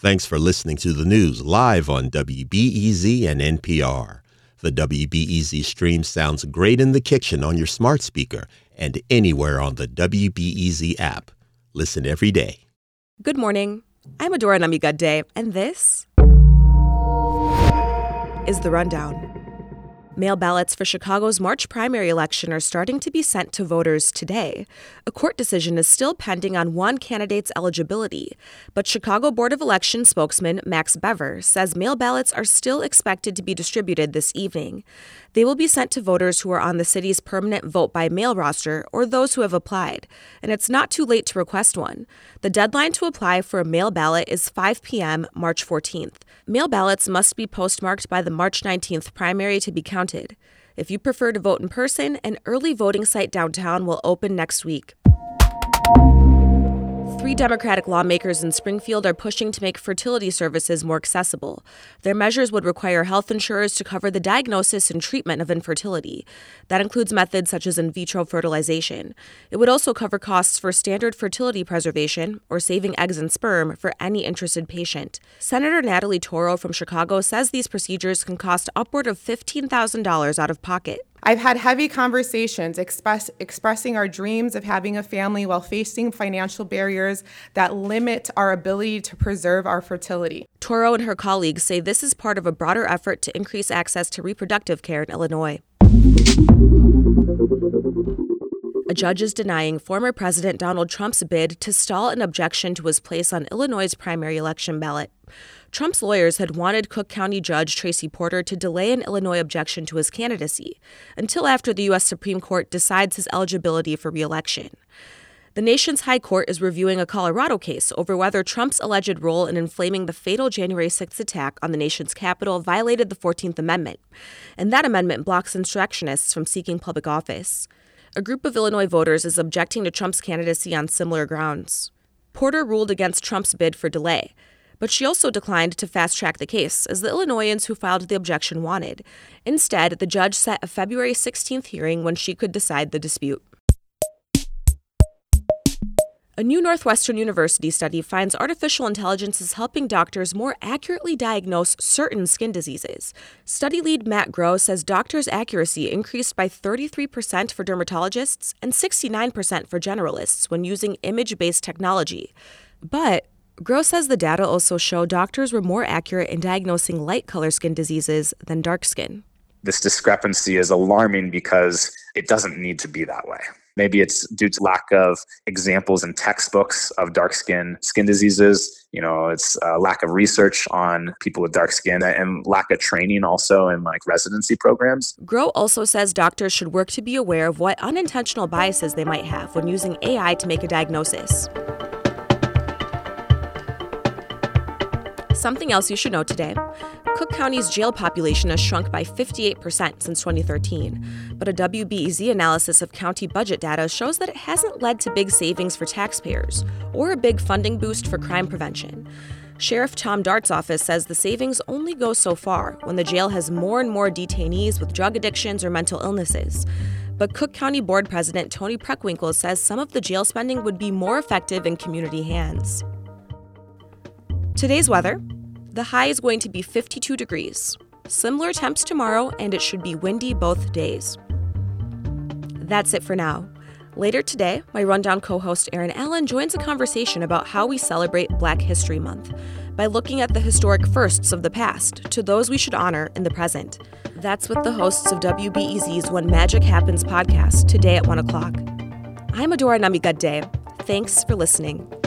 Thanks for listening to the news live on WBEZ and NPR. The WBEZ stream sounds great in the kitchen on your smart speaker and anywhere on the WBEZ app. Listen every day. Good morning. I'm Adora Namigadde, and this is The Rundown. Mail ballots for Chicago's March primary election are starting to be sent to voters today. A court decision is still pending on one candidate's eligibility, but Chicago Board of Election spokesman Max Bever says mail ballots are still expected to be distributed this evening. They will be sent to voters who are on the city's permanent vote by mail roster or those who have applied, and it's not too late to request one. The deadline to apply for a mail ballot is 5 p.m. March 14th. Mail ballots must be postmarked by the March 19th primary to be counted. If you prefer to vote in person, an early voting site downtown will open next week. Three Democratic lawmakers in Springfield are pushing to make fertility services more accessible. Their measures would require health insurers to cover the diagnosis and treatment of infertility. That includes methods such as in vitro fertilization. It would also cover costs for standard fertility preservation or saving eggs and sperm for any interested patient. Senator Natalie Toro from Chicago says these procedures can cost upward of $15,000 out of pocket. I've had heavy conversations express, expressing our dreams of having a family while facing financial barriers that limit our ability to preserve our fertility. Toro and her colleagues say this is part of a broader effort to increase access to reproductive care in Illinois. A judge is denying former President Donald Trump's bid to stall an objection to his place on Illinois' primary election ballot. Trump's lawyers had wanted Cook County Judge Tracie Porter to delay an Illinois objection to his candidacy until after the U.S. Supreme Court decides his eligibility for reelection. The nation's high court is reviewing a Colorado case over whether Trump's alleged role in inflaming the fatal January 6th attack on the nation's capital violated the 14th Amendment, and that amendment blocks insurrectionists from seeking public office. A group of Illinois voters is objecting to Trump's candidacy on similar grounds. Porter ruled against Trump's bid for delay, but she also declined to fast track the case, as the Illinoisans who filed the objection wanted. Instead, the judge set a February 16th hearing when she could decide the dispute. A new Northwestern University study finds artificial intelligence is helping doctors more accurately diagnose certain skin diseases. Study lead Matt Groh says doctors' accuracy increased by 33% for dermatologists and 69% for generalists when using image based technology. But Groh says the data also show doctors were more accurate in diagnosing light color skin diseases than dark skin. This discrepancy is alarming because it doesn't need to be that way. Maybe it's due to lack of examples in textbooks of dark skin skin diseases. You know, it's a lack of research on people with dark skin and lack of training also in like residency programs. Groh also says doctors should work to be aware of what unintentional biases they might have when using AI to make a diagnosis. Something else you should know today Cook County's jail population has shrunk by 58% since 2013, but a WBEZ analysis of county budget data shows that it hasn't led to big savings for taxpayers or a big funding boost for crime prevention. Sheriff Tom Dart's office says the savings only go so far when the jail has more and more detainees with drug addictions or mental illnesses. But Cook County Board President Toni Preckwinkle says some of the jail spending would be more effective in community hands. Today's weather the high is going to be 52 degrees. Similar temps tomorrow, and it should be windy both days. That's it for now. Later today, my Rundown co host Aaron Allen joins a conversation about how we celebrate Black History Month by looking at the historic firsts of the past to those we should honor in the present. That's with the hosts of WBEZ's When Magic Happens podcast today at 1 o'clock. I'm Adora Namigadde. Thanks for listening.